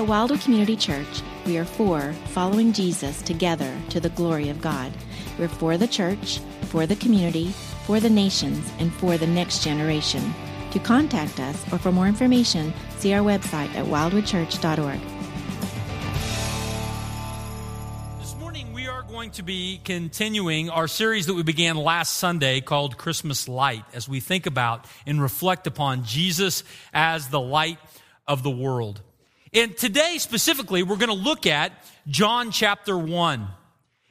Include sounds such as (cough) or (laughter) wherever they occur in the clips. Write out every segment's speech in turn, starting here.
At Wildwood Community Church, we are for following Jesus together to the glory of God. We're for the church, for the community, for the nations, and for the next generation. To contact us or for more information, see our website at wildwoodchurch.org. This morning, we are going to be continuing our series that we began last Sunday called Christmas Light as we think about and reflect upon Jesus as the light of the world. And today, specifically, we're going to look at John chapter 1.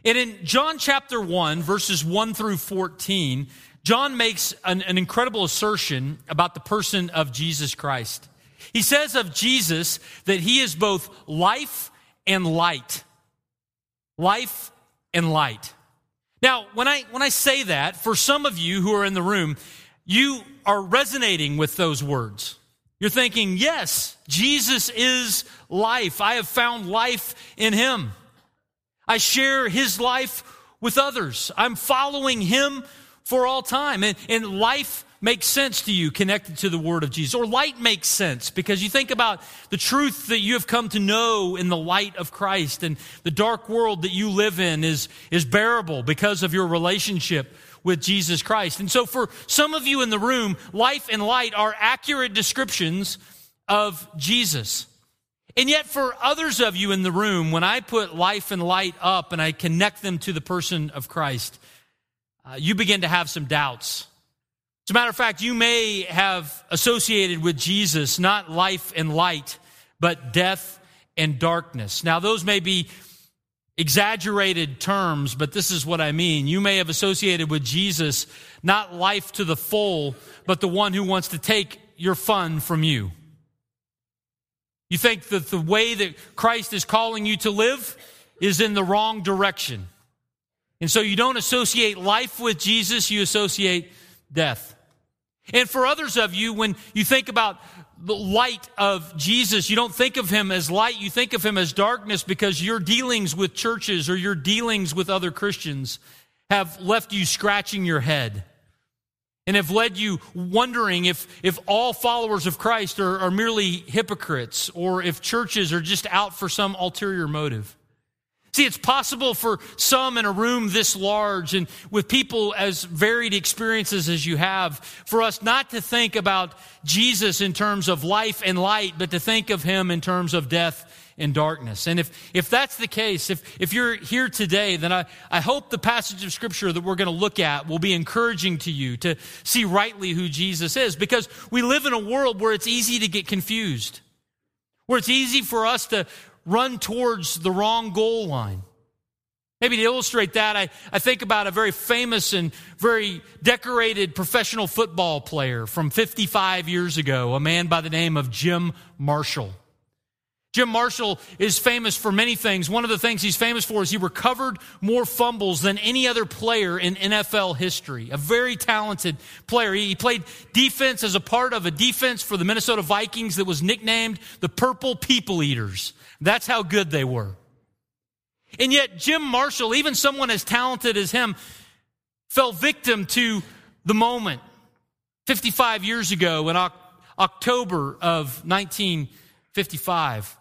And in John chapter 1, verses 1 through 14, John makes an, an, incredible assertion about the person of Jesus Christ. He says of Jesus that he is both life and light. Life and light. Now, when I, when I say that, for some of you who are in the room, you are resonating with those words. You're thinking, yes, Jesus is life. I have found life in him. I share his life with others. I'm following him for all time. And, and life makes sense to you connected to the word of Jesus. Or light makes sense because you think about the truth that you have come to know in the light of Christ and the dark world that you live in is, is bearable because of your relationship with Jesus Christ. And so for some of you in the room, life and light are accurate descriptions of Jesus. And yet for others of you in the room, when I put life and light up and I connect them to the person of Christ, uh, you begin to have some doubts. As a matter of fact, you may have associated with Jesus not life and light, but death and darkness. Now, those may be exaggerated terms, but this is what I mean. You may have associated with Jesus not life to the full, but the one who wants to take your fun from you. You think that the way that Christ is calling you to live is in the wrong direction. And so you don't associate life with Jesus, you associate death. And for others of you, when you think about the light of Jesus, you don't think of him as light, you think of him as darkness because your dealings with churches or your dealings with other Christians have left you scratching your head and have led you wondering if, if all followers of Christ are, are merely hypocrites or if churches are just out for some ulterior motive. See, it's possible for some in a room this large and with people as varied experiences as you have, for us not to think about Jesus in terms of life and light, but to think of him in terms of death and darkness. And if, if that's the case, if, if you're here today, then I, I hope the passage of scripture that we're going to look at will be encouraging to you to see rightly who Jesus is, because we live in a world where it's easy to get confused where it's easy for us to run towards the wrong goal line. Maybe to illustrate that, I, I think about a very famous and very decorated professional football player from 55 years ago, a man by the name of Jim Marshall. Jim Marshall is famous for many things. One of the things he's famous for is he recovered more fumbles than any other player in NFL history. A very talented player. He played defense as a part of a defense for the Minnesota Vikings that was nicknamed the Purple People Eaters. That's how good they were. And yet, Jim Marshall, even someone as talented as him, fell victim to the moment 55 years ago in October of 1955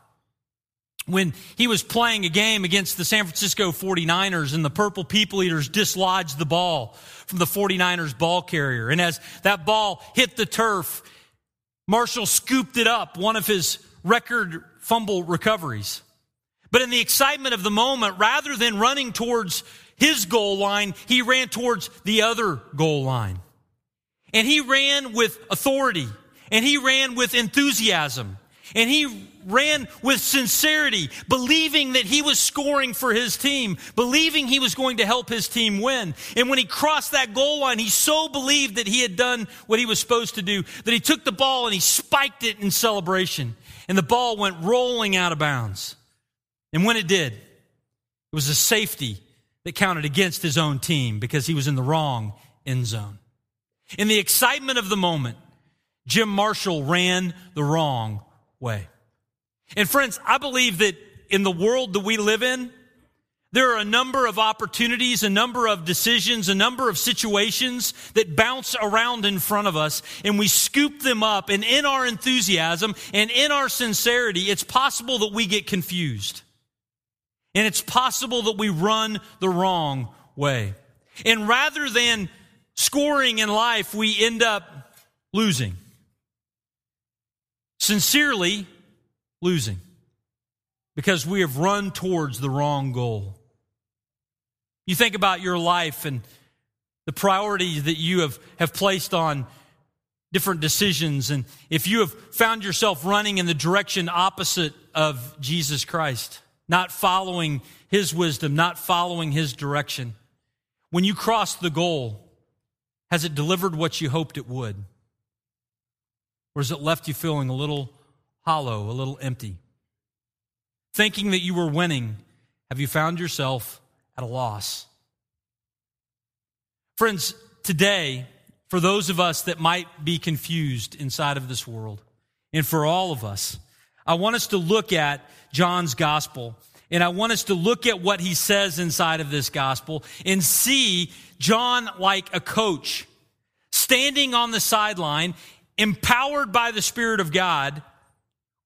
when he was playing a game against the San Francisco 49ers and the Purple People Eaters dislodged the ball from the 49ers ball carrier. And as that ball hit the turf, Marshall scooped it up, one of his record fumble recoveries. But in the excitement of the moment, rather than running towards his goal line, he ran towards the other goal line. And he ran with authority. And he ran with enthusiasm. And he ran with sincerity, believing that he was scoring for his team, believing he was going to help his team win. And when he crossed that goal line, he so believed that he had done what he was supposed to do that he took the ball and he spiked it in celebration and the ball went rolling out of bounds. And when it did, it was a safety that counted against his own team because he was in the wrong end zone. In the excitement of the moment, Jim Marshall ran the wrong way. And friends, I believe that in the world that we live in, There are a number of opportunities, a number of decisions, a number of situations that bounce around in front of us and we scoop them up. And in our enthusiasm and in our sincerity, it's possible that we get confused. And it's possible that we run the wrong way. And rather than scoring in life, we end up losing. Sincerely losing. Because we have run towards the wrong goal. You think about your life and the priorities that you have, have placed on different decisions. And if you have found yourself running in the direction opposite of Jesus Christ, not following his wisdom, not following his direction, when you cross the goal, has it delivered what you hoped it would? Or has it left you feeling a little hollow, a little empty? Thinking that you were winning, have you found yourself at a loss. Friends, today, for those of us that might be confused inside of this world, and for all of us, I want us to look at John's gospel and I want us to look at what he says inside of this gospel and see John like a coach standing on the sideline, empowered by the Spirit of God,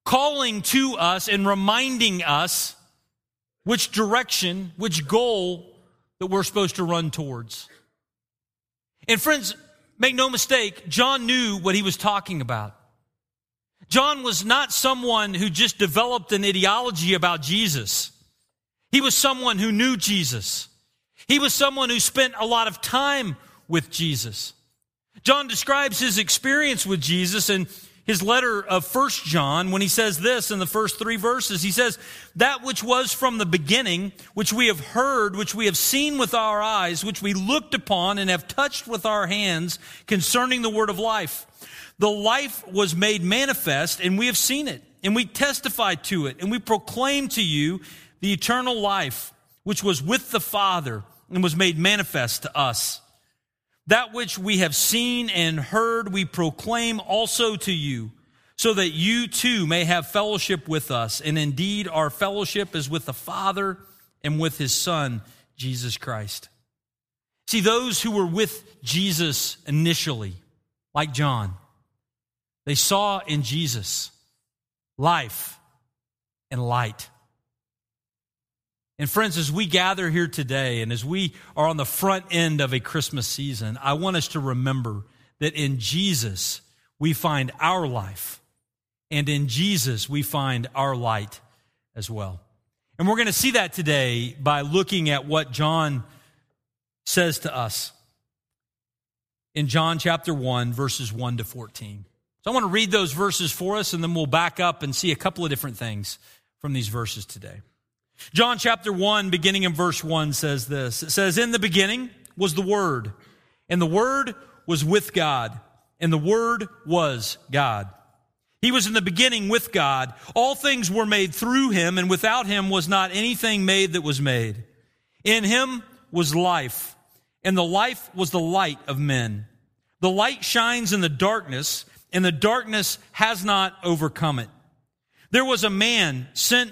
calling to us and reminding us which direction, which goal that we're supposed to run towards. And friends, make no mistake, John knew what he was talking about. John was not someone who just developed an ideology about Jesus. He was someone who knew Jesus. He was someone who spent a lot of time with Jesus. John describes his experience with Jesus and his letter of First John when he says this in the first three verses. He says, That which was from the beginning, which we have heard, which we have seen with our eyes, which we looked upon and have touched with our hands concerning the word of life. The life was made manifest, and we have seen it, and we testify to it, and we proclaim to you the eternal life, which was with the Father and was made manifest to us. That which we have seen and heard, we proclaim also to you, so that you too may have fellowship with us. And indeed, our fellowship is with the Father and with his Son, Jesus Christ. See, those who were with Jesus initially, like John, they saw in Jesus life and light. And friends, as we gather here today and as we are on the front end of a Christmas season, I want us to remember that in Jesus we find our life, and in Jesus we find our light as well. And we're going to see that today by looking at what John says to us in John chapter 1, verses 1 to 14. So I want to read those verses for us, and then we'll back up and see a couple of different things from these verses today. John chapter 1, beginning in verse 1, says this It says, In the beginning was the Word, and the Word was with God, and the Word was God. He was in the beginning with God. All things were made through him, and without him was not anything made that was made. In him was life, and the life was the light of men. The light shines in the darkness, and the darkness has not overcome it. There was a man sent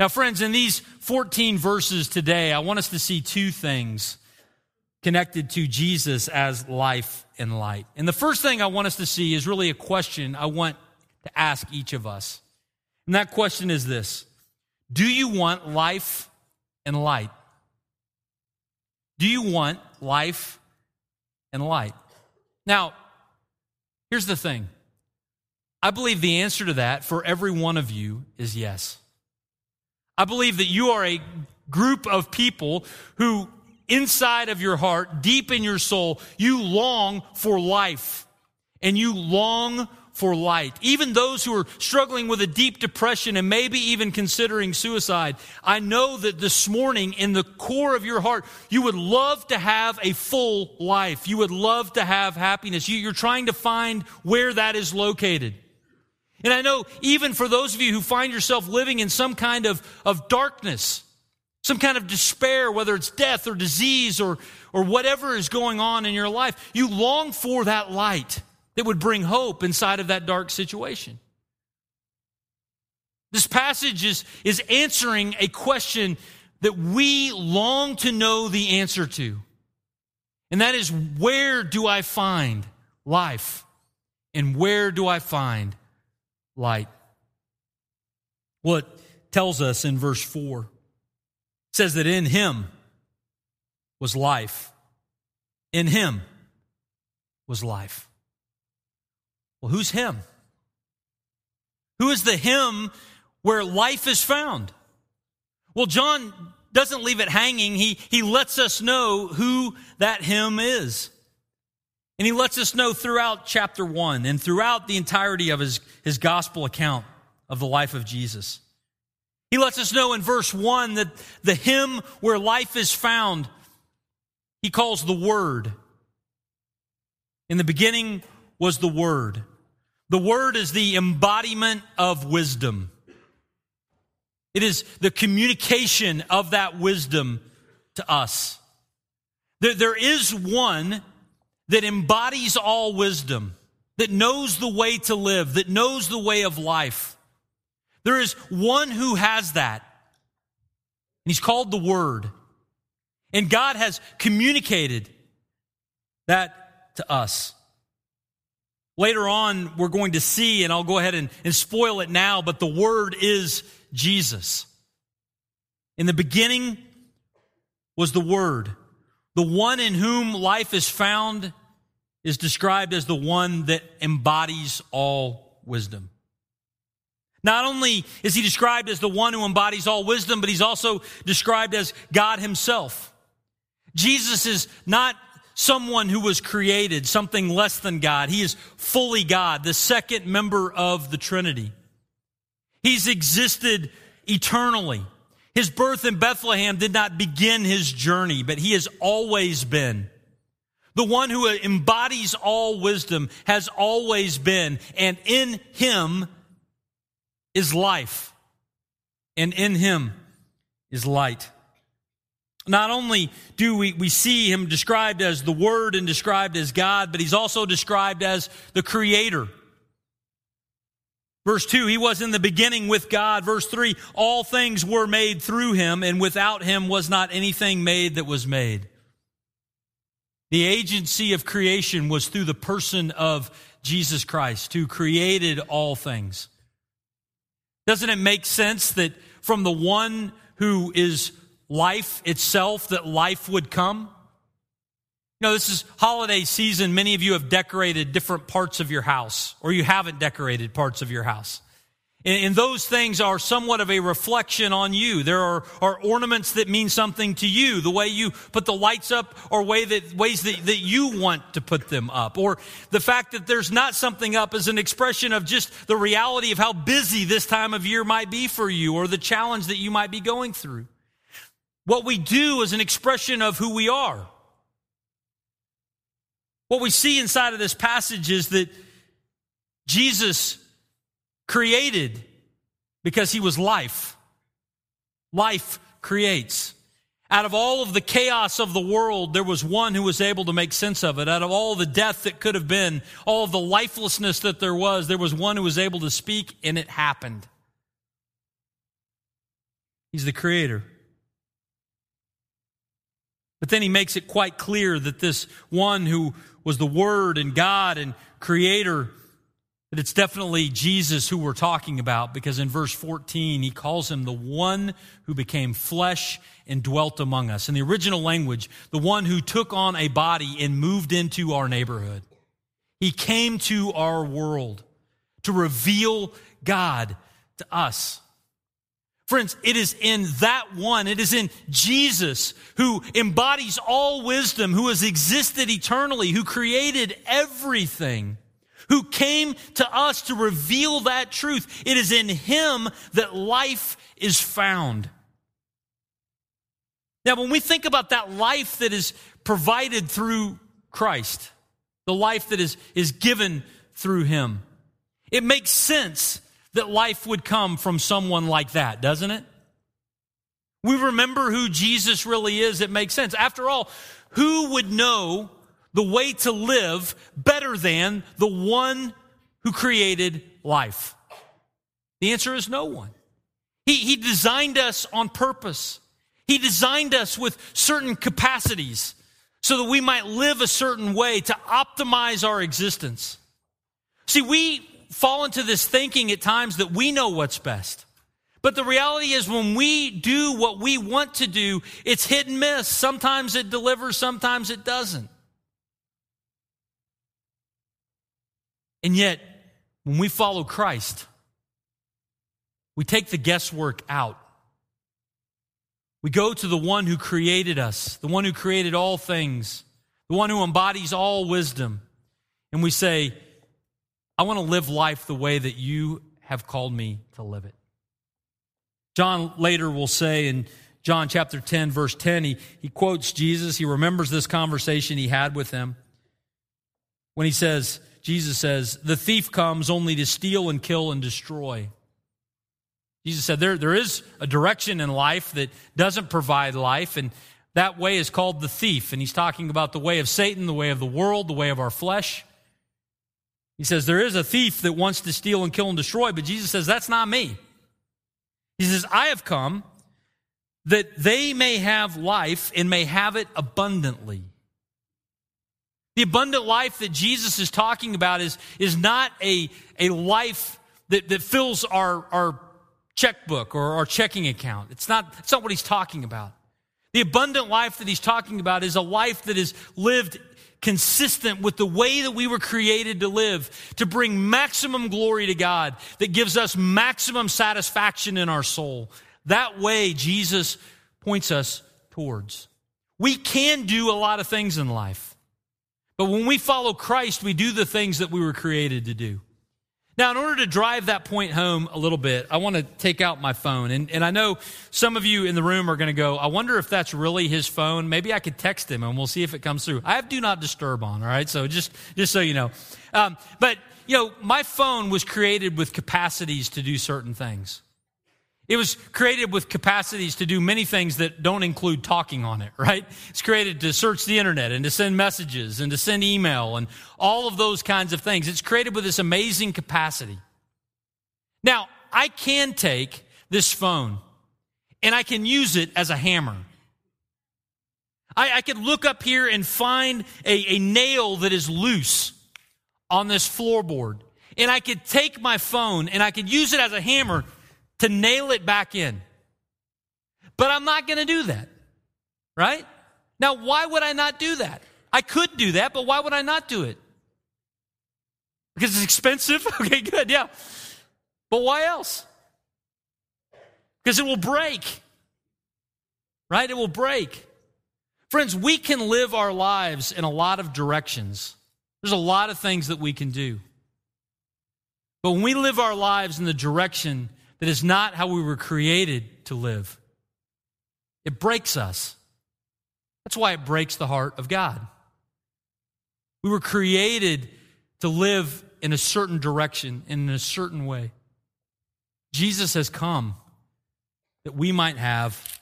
Now, friends, in these 14 verses today, I want us to see two things connected to Jesus as life and light. And the first thing I want us to see is really a question I want to ask each of us. And that question is this Do you want life and light? Do you want life and light? Now, here's the thing I believe the answer to that for every one of you is yes. I believe that you are a group of people who, inside of your heart, deep in your soul, you long for life and you long for light. Even those who are struggling with a deep depression and maybe even considering suicide, I know that this morning in the core of your heart, you would love to have a full life. You would love to have happiness. You're trying to find where that is located. And I know even for those of you who find yourself living in some kind of, of darkness, some kind of despair, whether it's death or disease or, or whatever is going on in your life, you long for that light that would bring hope inside of that dark situation. This passage is, is answering a question that we long to know the answer to. And that is where do I find life? And where do I find light? What tells us in verse 4 says that in him was life. In him was life. Well, who's him? Who is the him where life is found? Well, John doesn't leave it hanging. He, he lets us know who that him is. And he lets us know throughout chapter one and throughout the entirety of his, his gospel account of the life of Jesus. He lets us know in verse one that the him where life is found, he calls the Word. In the beginning was the Word. The Word is the embodiment of wisdom. It is the communication of that wisdom to us. There, there is one that embodies all wisdom, that knows the way to live, that knows the way of life. There is one who has that. And he's called the Word. And God has communicated that to us. Later on, we're going to see, and I'll go ahead and, and spoil it now, but the Word is Jesus. In the beginning was the Word. The one in whom life is found is described as the one that embodies all wisdom. Not only is he described as the one who embodies all wisdom, but he's also described as God himself. Jesus is not someone who was created, something less than God. He is fully God, the second member of the Trinity. He's existed eternally. His birth in Bethlehem did not begin his journey, but he has always been. The one who embodies all wisdom has always been, and in him is life, and in him is light. Not only do we, we see him described as the Word and described as God, but he's also described as the Creator. Verse 2, he was in the beginning with God. Verse 3, all things were made through him, and without him was not anything made that was made. The agency of creation was through the person of Jesus Christ, who created all things. Doesn't it make sense that from the one who is life itself that life would come? You know, this is holiday season. Many of you have decorated different parts of your house, or you haven't decorated parts of your house. And, those things are somewhat of a reflection on you. There are, are ornaments that mean something to you. The way you put the lights up or way that, ways that, that you want to put them up. Or the fact that there's not something up is an expression of just the reality of how busy this time of year might be for you or the challenge that you might be going through. What we do is an expression of who we are. What we see inside of this passage is that Jesus created because he was life. Life creates. Out of all of the chaos of the world, there was one who was able to make sense of it. Out of all the death that could have been, all of the lifelessness that there was, there was one who was able to speak, and it happened. He's the creator. But then he makes it quite clear that this one who was the Word and God and Creator, that it's definitely Jesus who we're talking about because in verse 14 he calls him the one who became flesh and dwelt among us. In the original language, the one who took on a body and moved into our neighborhood. He came to our world to reveal God to us. Friends, it is in that one, it is in Jesus who embodies all wisdom, who has existed eternally, who created everything, who came to us to reveal that truth. It is in him that life is found. Now, when we think about that life that is provided through Christ, the life that is, is given through him, it makes sense that life would come from someone like that, doesn't it? We remember who Jesus really is. It makes sense. After all, who would know the way to live better than the one who created life? The answer is no one. He, he designed us on purpose. He designed us with certain capacities so that we might live a certain way to optimize our existence. See, we fall into this thinking at times that we know what's best. But the reality is, when we do what we want to do, it's hit and miss. Sometimes it delivers, sometimes it doesn't. And yet, when we follow Christ, we take the guesswork out. We go to the one who created us, the one who created all things, the one who embodies all wisdom, and we say, I want to live life the way that you have called me to live it. John later will say in John chapter 10, verse 10, he, he quotes Jesus. He remembers this conversation he had with him when he says, Jesus says, The thief comes only to steal and kill and destroy. Jesus said there, there is a direction in life that doesn't provide life, and that way is called the thief. And he's talking about the way of Satan, the way of the world, the way of our flesh. He says, There is a thief that wants to steal and kill and destroy, but Jesus says, That's not me. He says, I have come that they may have life and may have it abundantly. The abundant life that Jesus is talking about is, is not a, a life that, that fills our, our checkbook or our checking account. It's not, it's not what he's talking about. The abundant life that he's talking about is a life that is lived consistent with the way that we were created to live, to bring maximum glory to God, that gives us maximum satisfaction in our soul. That way, Jesus points us towards. We can do a lot of things in life, but when we follow Christ, we do the things that we were created to do. Now, in order to drive that point home a little bit, I want to take out my phone. And, and I know some of you in the room are going to go, I wonder if that's really his phone. Maybe I could text him and we'll see if it comes through. I have do not disturb on, all right? So just, just so you know. Um, but, you know, my phone was created with capacities to do certain things. It was created with capacities to do many things that don't include talking on it, right? It's created to search the internet and to send messages and to send email and all of those kinds of things. It's created with this amazing capacity. Now, I can take this phone and I can use it as a hammer. I, I could look up here and find a, a nail that is loose on this floorboard. And I could take my phone and I could use it as a hammer to nail it back in. But I'm not going to do that. Right? Now, why would I not do that? I could do that, but why would I not do it? Because it's expensive? (laughs) Okay, good, yeah. But why else? Because it will break. Right? It will break. Friends, we can live our lives in a lot of directions. There's a lot of things that we can do. But when we live our lives in the direction that is not how we were created to live. It breaks us. That's why it breaks the heart of God. We were created to live in a certain direction, in a certain way. Jesus has come that we might have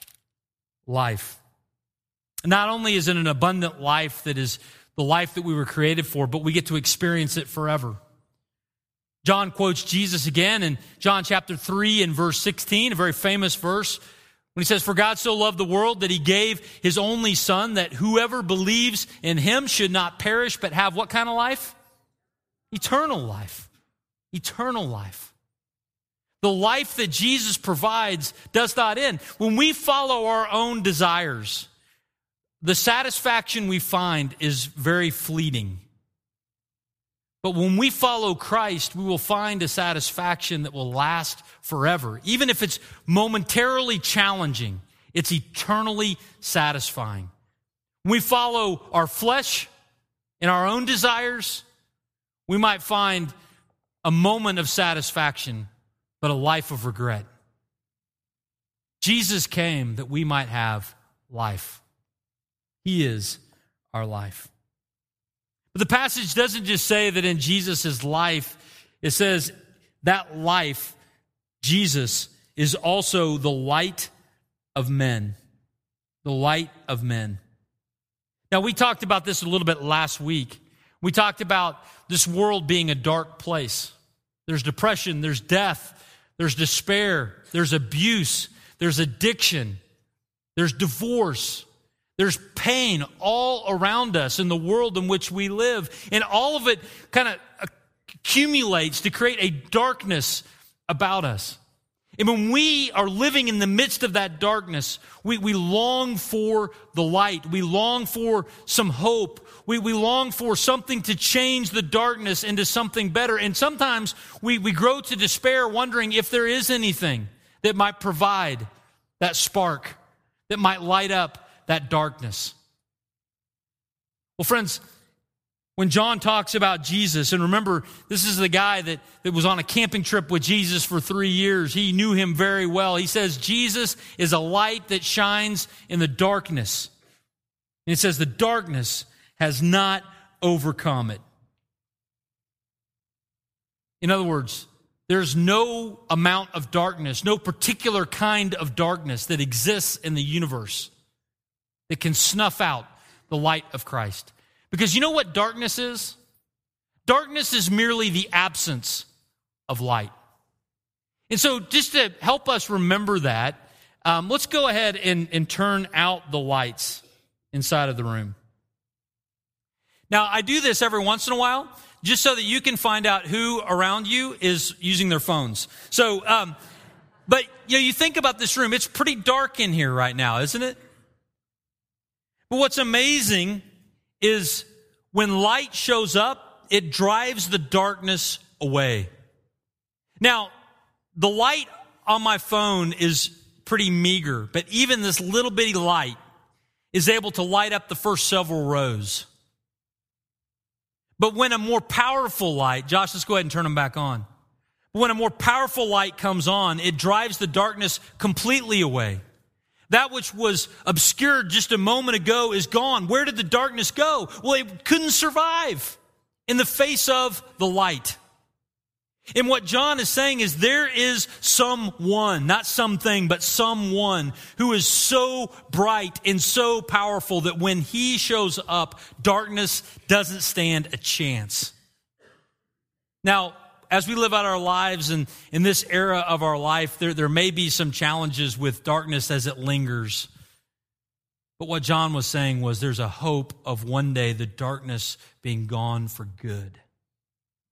life. Not only is it an abundant life that is the life that we were created for, but we get to experience it forever. John quotes Jesus again in John chapter 3 and verse 16, a very famous verse, when he says, For God so loved the world that he gave his only Son, that whoever believes in him should not perish, but have what kind of life? Eternal life. Eternal life. The life that Jesus provides does not end. When we follow our own desires, the satisfaction we find is very fleeting. But when we follow Christ, we will find a satisfaction that will last forever. Even if it's momentarily challenging, it's eternally satisfying. When we follow our flesh and our own desires, we might find a moment of satisfaction, but a life of regret. Jesus came that we might have life. He is our life. But the passage doesn't just say that in Jesus' life, it says that life, Jesus, is also the light of men. The light of men. Now, we talked about this a little bit last week. We talked about this world being a dark place. There's depression, there's death, there's despair, there's abuse, there's addiction, there's divorce, there's pain all around us in the world in which we live. And all of it kind of accumulates to create a darkness about us. And when we are living in the midst of that darkness, we, we long for the light. We long for some hope. We, we long for something to change the darkness into something better. And sometimes we, we grow to despair, wondering if there is anything that might provide that spark, that might light up that darkness. Well, friends, when John talks about Jesus, and remember, this is the guy that, that was on a camping trip with Jesus for three years. He knew him very well. He says, Jesus is a light that shines in the darkness. And it says, the darkness has not overcome it. In other words, there's no amount of darkness, no particular kind of darkness that exists in the universe that can snuff out the light of Christ. Because you know what darkness is? Darkness is merely the absence of light. And so, just to help us remember that, um, let's go ahead and, and turn out the lights inside of the room. Now, I do this every once in a while just so that you can find out who around you is using their phones. So, um, but you know, you think about this room, it's pretty dark in here right now, isn't it? But what's amazing is when light shows up, it drives the darkness away. Now, the light on my phone is pretty meager, but even this little bitty light is able to light up the first several rows. But when a more powerful light, Josh, let's go ahead and turn them back on. When a more powerful light comes on, it drives the darkness completely away. That which was obscured just a moment ago is gone. Where did the darkness go? Well, it couldn't survive in the face of the light. And what John is saying is there is someone, not something, but someone who is so bright and so powerful that when he shows up, darkness doesn't stand a chance. Now, as we live out our lives and in this era of our life, there, there may be some challenges with darkness as it lingers. But what John was saying was there's a hope of one day the darkness being gone for good.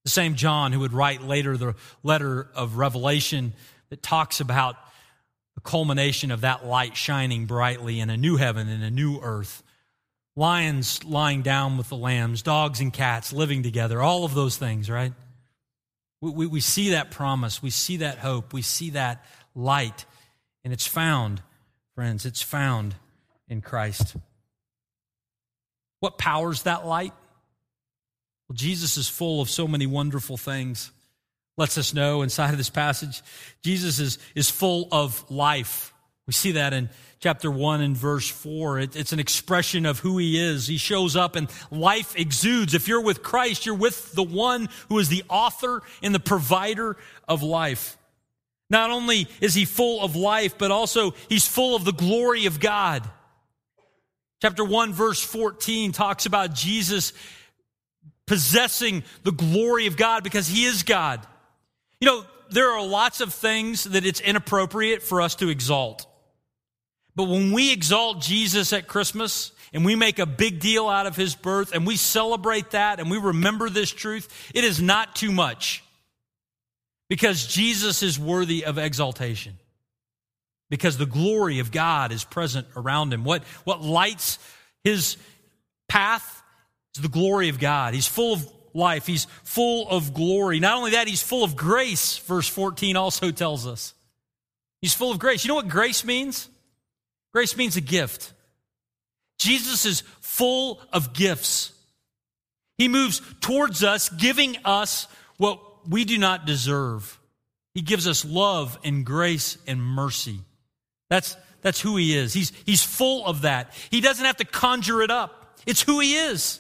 The same John who would write later the letter of Revelation that talks about the culmination of that light shining brightly in a new heaven and a new earth. Lions lying down with the lambs, dogs and cats living together, all of those things, right? We, we, we see that promise. We see that hope. We see that light. And it's found, friends, it's found in Christ. What powers that light? Well, Jesus is full of so many wonderful things. Lets us know inside of this passage, Jesus is, is full of life. We see that in chapter 1 and verse 4. It, it's an expression of who he is. He shows up and life exudes. If you're with Christ, you're with the one who is the author and the provider of life. Not only is he full of life, but also he's full of the glory of God. Chapter 1, verse 14 talks about Jesus possessing the glory of God because he is God. You know, there are lots of things that it's inappropriate for us to exalt. But when we exalt Jesus at Christmas and we make a big deal out of his birth and we celebrate that and we remember this truth, it is not too much because Jesus is worthy of exaltation. Because the glory of God is present around him. What, what lights his path is the glory of God. He's full of life. He's full of glory. Not only that, he's full of grace, verse 14 also tells us. He's full of grace. You know what grace means? Grace means a gift. Jesus is full of gifts. He moves towards us, giving us what we do not deserve. He gives us love and grace and mercy. That's, that's who he is. He's, he's full of that. He doesn't have to conjure it up. It's who he is.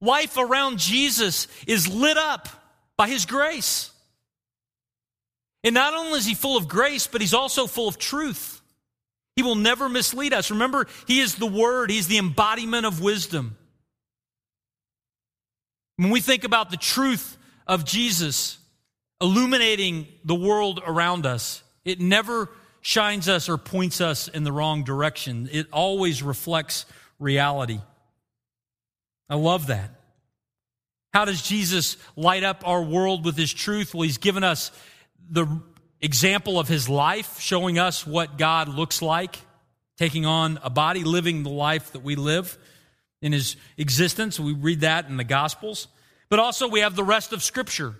Life around Jesus is lit up by his grace. And not only is he full of grace, but he's also full of truth. He will never mislead us. Remember, he is the word, he's the embodiment of wisdom. When we think about the truth of Jesus illuminating the world around us, it never shines us or points us in the wrong direction. It always reflects reality. I love that. How does Jesus light up our world with his truth? Well, he's given us the example of his life, showing us what God looks like, taking on a body, living the life that we live in his existence. We read that in the Gospels. But also we have the rest of Scripture.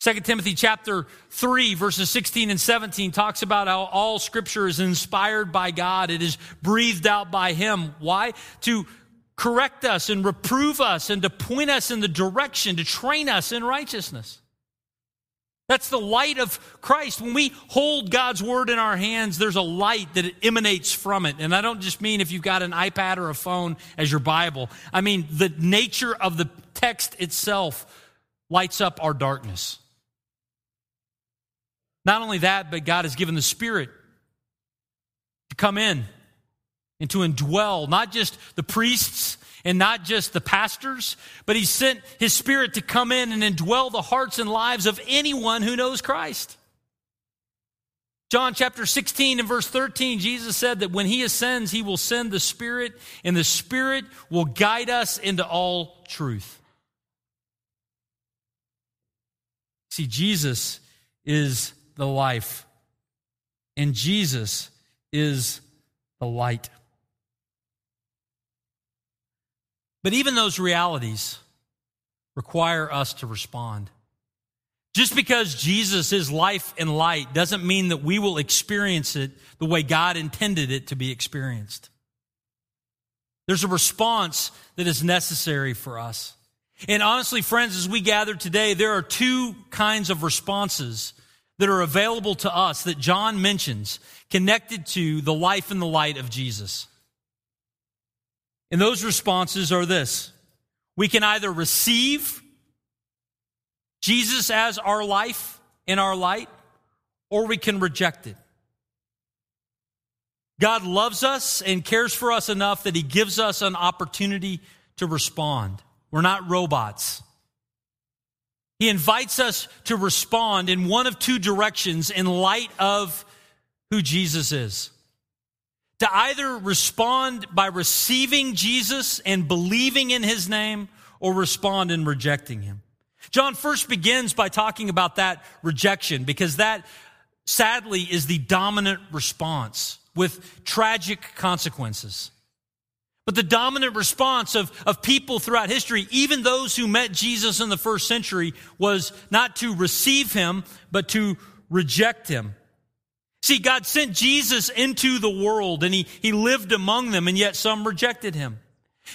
2 Timothy chapter 3 verses 16 and 17 talks about how all scripture is inspired by God. It is breathed out by Him. Why? To correct us and reprove us and to point us in the direction, to train us in righteousness. That's the light of Christ. When we hold God's word in our hands, there's a light that emanates from it. And I don't just mean if you've got an iPad or a phone as your Bible. I mean the nature of the text itself lights up our darkness. Not only that, but God has given the Spirit to come in and to indwell not just the priests and not just the pastors, but He sent His Spirit to come in and indwell the hearts and lives of anyone who knows Christ. John chapter 16 and verse 13, Jesus said that when He ascends, He will send the Spirit, and the Spirit will guide us into all truth. See, Jesus is the life, and Jesus is the light. But even those realities require us to respond. Just because Jesus is life and light doesn't mean that we will experience it the way God intended it to be experienced. There's a response that is necessary for us. And honestly, friends, as we gather today, there are two kinds of responses that are available to us that John mentions connected to the life and the light of Jesus. And those responses are this we can either receive Jesus as our life in our light, or we can reject it. God loves us and cares for us enough that He gives us an opportunity to respond. We're not robots. He invites us to respond in one of two directions in light of who Jesus is. To either respond by receiving Jesus and believing in his name, or respond in rejecting him. John first begins by talking about that rejection because that sadly is the dominant response with tragic consequences. But the dominant response of, of people throughout history, even those who met Jesus in the first century, was not to receive him, but to reject him. See, God sent Jesus into the world and he, he lived among them, and yet some rejected him.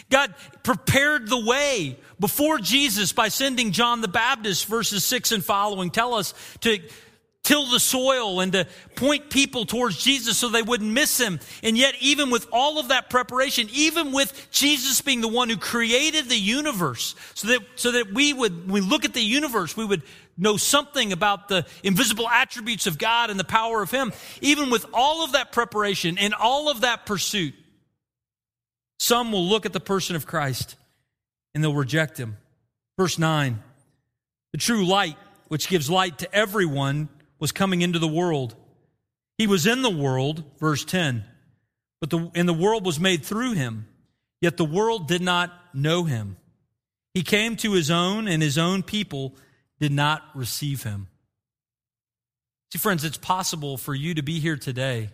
God prepared the way before Jesus by sending John the Baptist, verses 6 and following, tell us to till the soil and to point people towards Jesus so they wouldn't miss him. And yet, even with all of that preparation, even with Jesus being the one who created the universe, so that, so that we would, when we look at the universe, we would know something about the invisible attributes of God and the power of Him. Even with all of that preparation and all of that pursuit, some will look at the person of Christ and they'll reject Him. Verse 9 The true light, which gives light to everyone, was coming into the world. He was in the world, verse 10, but the, and the world was made through him, yet the world did not know him. He came to his own, and his own people did not receive him. See, friends, it's possible for you to be here today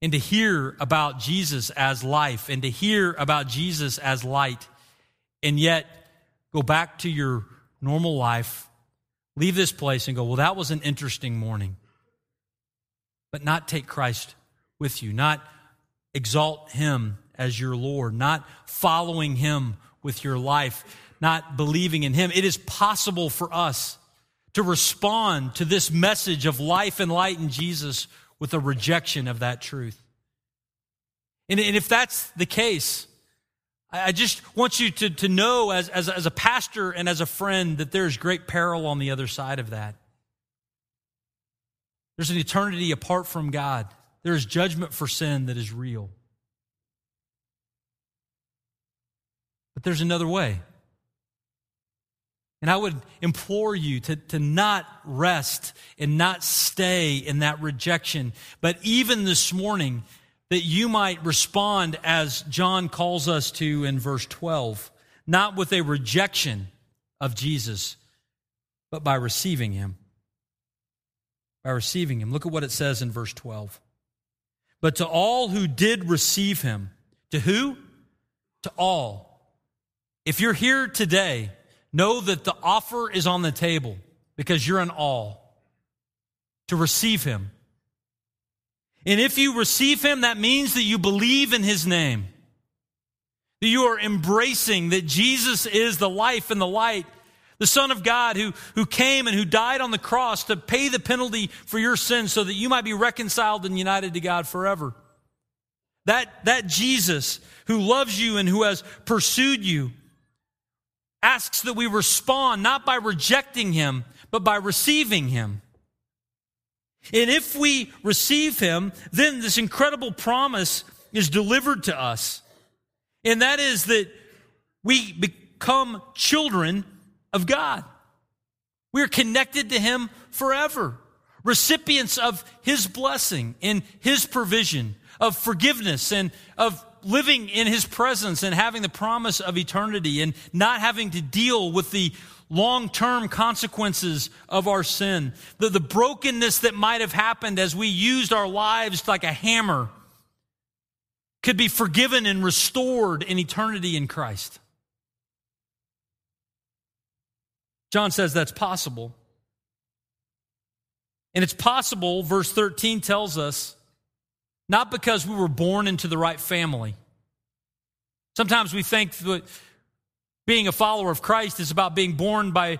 and to hear about Jesus as life and to hear about Jesus as light, and yet go back to your normal life, leave this place and go, well, that was an interesting morning. But not take Christ with you, not exalt him as your Lord, not following him with your life, not believing in him. It is possible for us to respond to this message of life and light in Jesus with a rejection of that truth. And, and if that's the case, I just want you to, to know as, as, as a pastor and as a friend that there's great peril on the other side of that. There's an eternity apart from God. There is judgment for sin that is real. But there's another way. And I would implore you to, to not rest and not stay in that rejection, but even this morning, that you might respond as John calls us to in verse 12, not with a rejection of Jesus, but by receiving him. By receiving him. Look at what it says in verse 12. But to all who did receive him, to who? To all. If you're here today, know that the offer is on the table because you're an all to receive him. And if you receive him, that means that you believe in his name. That you are embracing that Jesus is the life and the light, the Son of God who, who came and who died on the cross to pay the penalty for your sins so that you might be reconciled and united to God forever. That, that Jesus who loves you and who has pursued you asks that we respond not by rejecting him, but by receiving him. And if we receive him, then this incredible promise is delivered to us. And that is that we become children of God. We are connected to him forever, recipients of his blessing and his provision, of forgiveness and of living in his presence and having the promise of eternity and not having to deal with the long term consequences of our sin, the, the brokenness that might have happened as we used our lives like a hammer could be forgiven and restored in eternity in Christ. John says that's possible. And it's possible, verse 13 tells us, not because we were born into the right family. Sometimes we think that being a follower of Christ is about being born by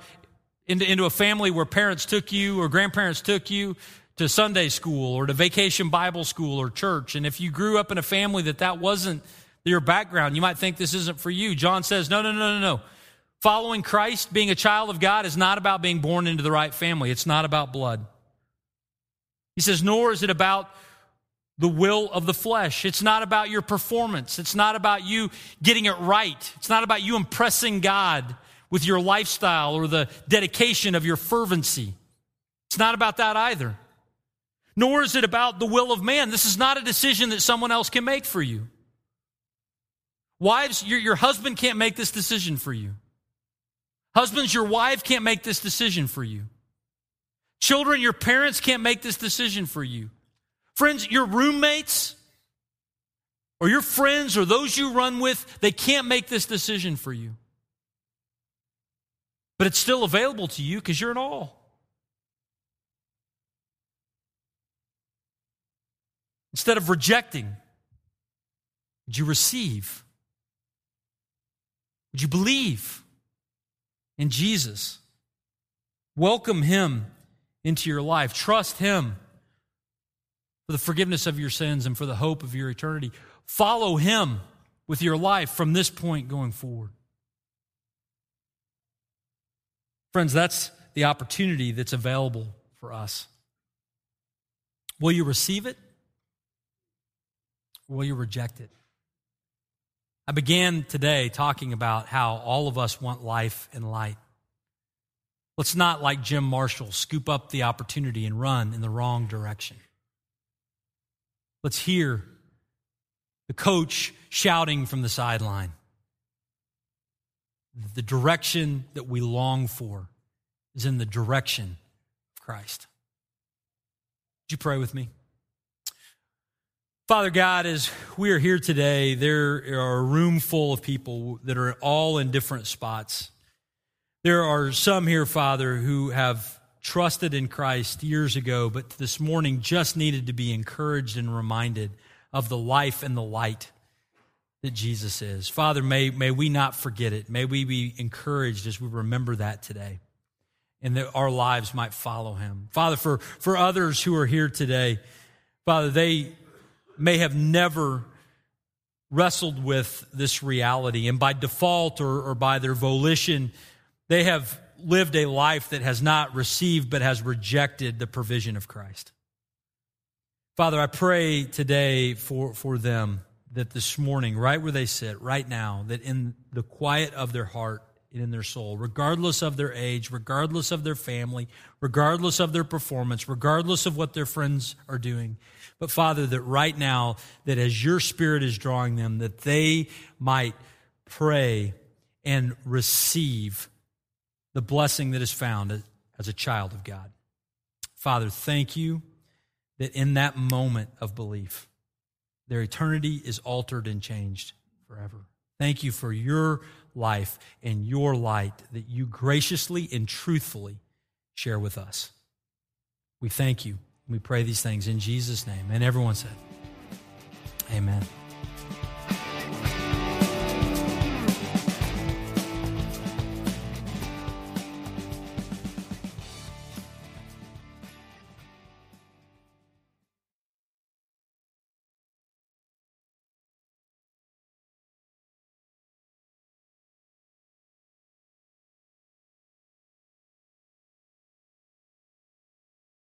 into, into a family where parents took you or grandparents took you to Sunday school or to vacation Bible school or church. And if you grew up in a family that that wasn't your background, you might think this isn't for you. John says, no, no, no, no, no. Following Christ, being a child of God, is not about being born into the right family. It's not about blood. He says, nor is it about the will of the flesh. It's not about your performance. It's not about you getting it right. It's not about you impressing God with your lifestyle or the dedication of your fervency. It's not about that either. Nor is it about the will of man. This is not a decision that someone else can make for you. Wives, your, your husband can't make this decision for you. Husbands, your wife can't make this decision for you. Children, your parents can't make this decision for you. Friends, your roommates or your friends or those you run with, they can't make this decision for you. But it's still available to you because you're an all. Instead of rejecting, would you receive? Would you believe in Jesus? Welcome him into your life. Trust him for the forgiveness of your sins and for the hope of your eternity. Follow him with your life from this point going forward. Friends, that's the opportunity that's available for us. Will you receive it? Or will you reject it? I began today talking about how all of us want life and light. Let's not, like Jim Marshall, scoop up the opportunity and run in the wrong direction. Let's hear the coach shouting from the sideline. The direction that we long for is in the direction of Christ. Would you pray with me? Father God, as we are here today, there are a room full of people that are all in different spots. There are some here, Father, who have trusted in Christ years ago, but this morning just needed to be encouraged and reminded of the life and the light that Jesus is. Father, may, may we not forget it. May we be encouraged as we remember that today and that our lives might follow him. Father, for, for others who are here today, Father, they may have never wrestled with this reality, and by default or, or by their volition, they have lived a life that has not received but has rejected the provision of Christ. Father, I pray today for, for them that this morning, right where they sit, right now, that in the quiet of their heart and in their soul, regardless of their age, regardless of their family, regardless of their performance, regardless of what their friends are doing, but Father, that right now, that as your Spirit is drawing them, that they might pray and receive the blessing that is found as a child of God. Father, thank you that in that moment of belief, their eternity is altered and changed forever. Thank you for your life and your light that you graciously and truthfully share with us. We thank you. We pray these things in Jesus' name. And everyone said, Amen.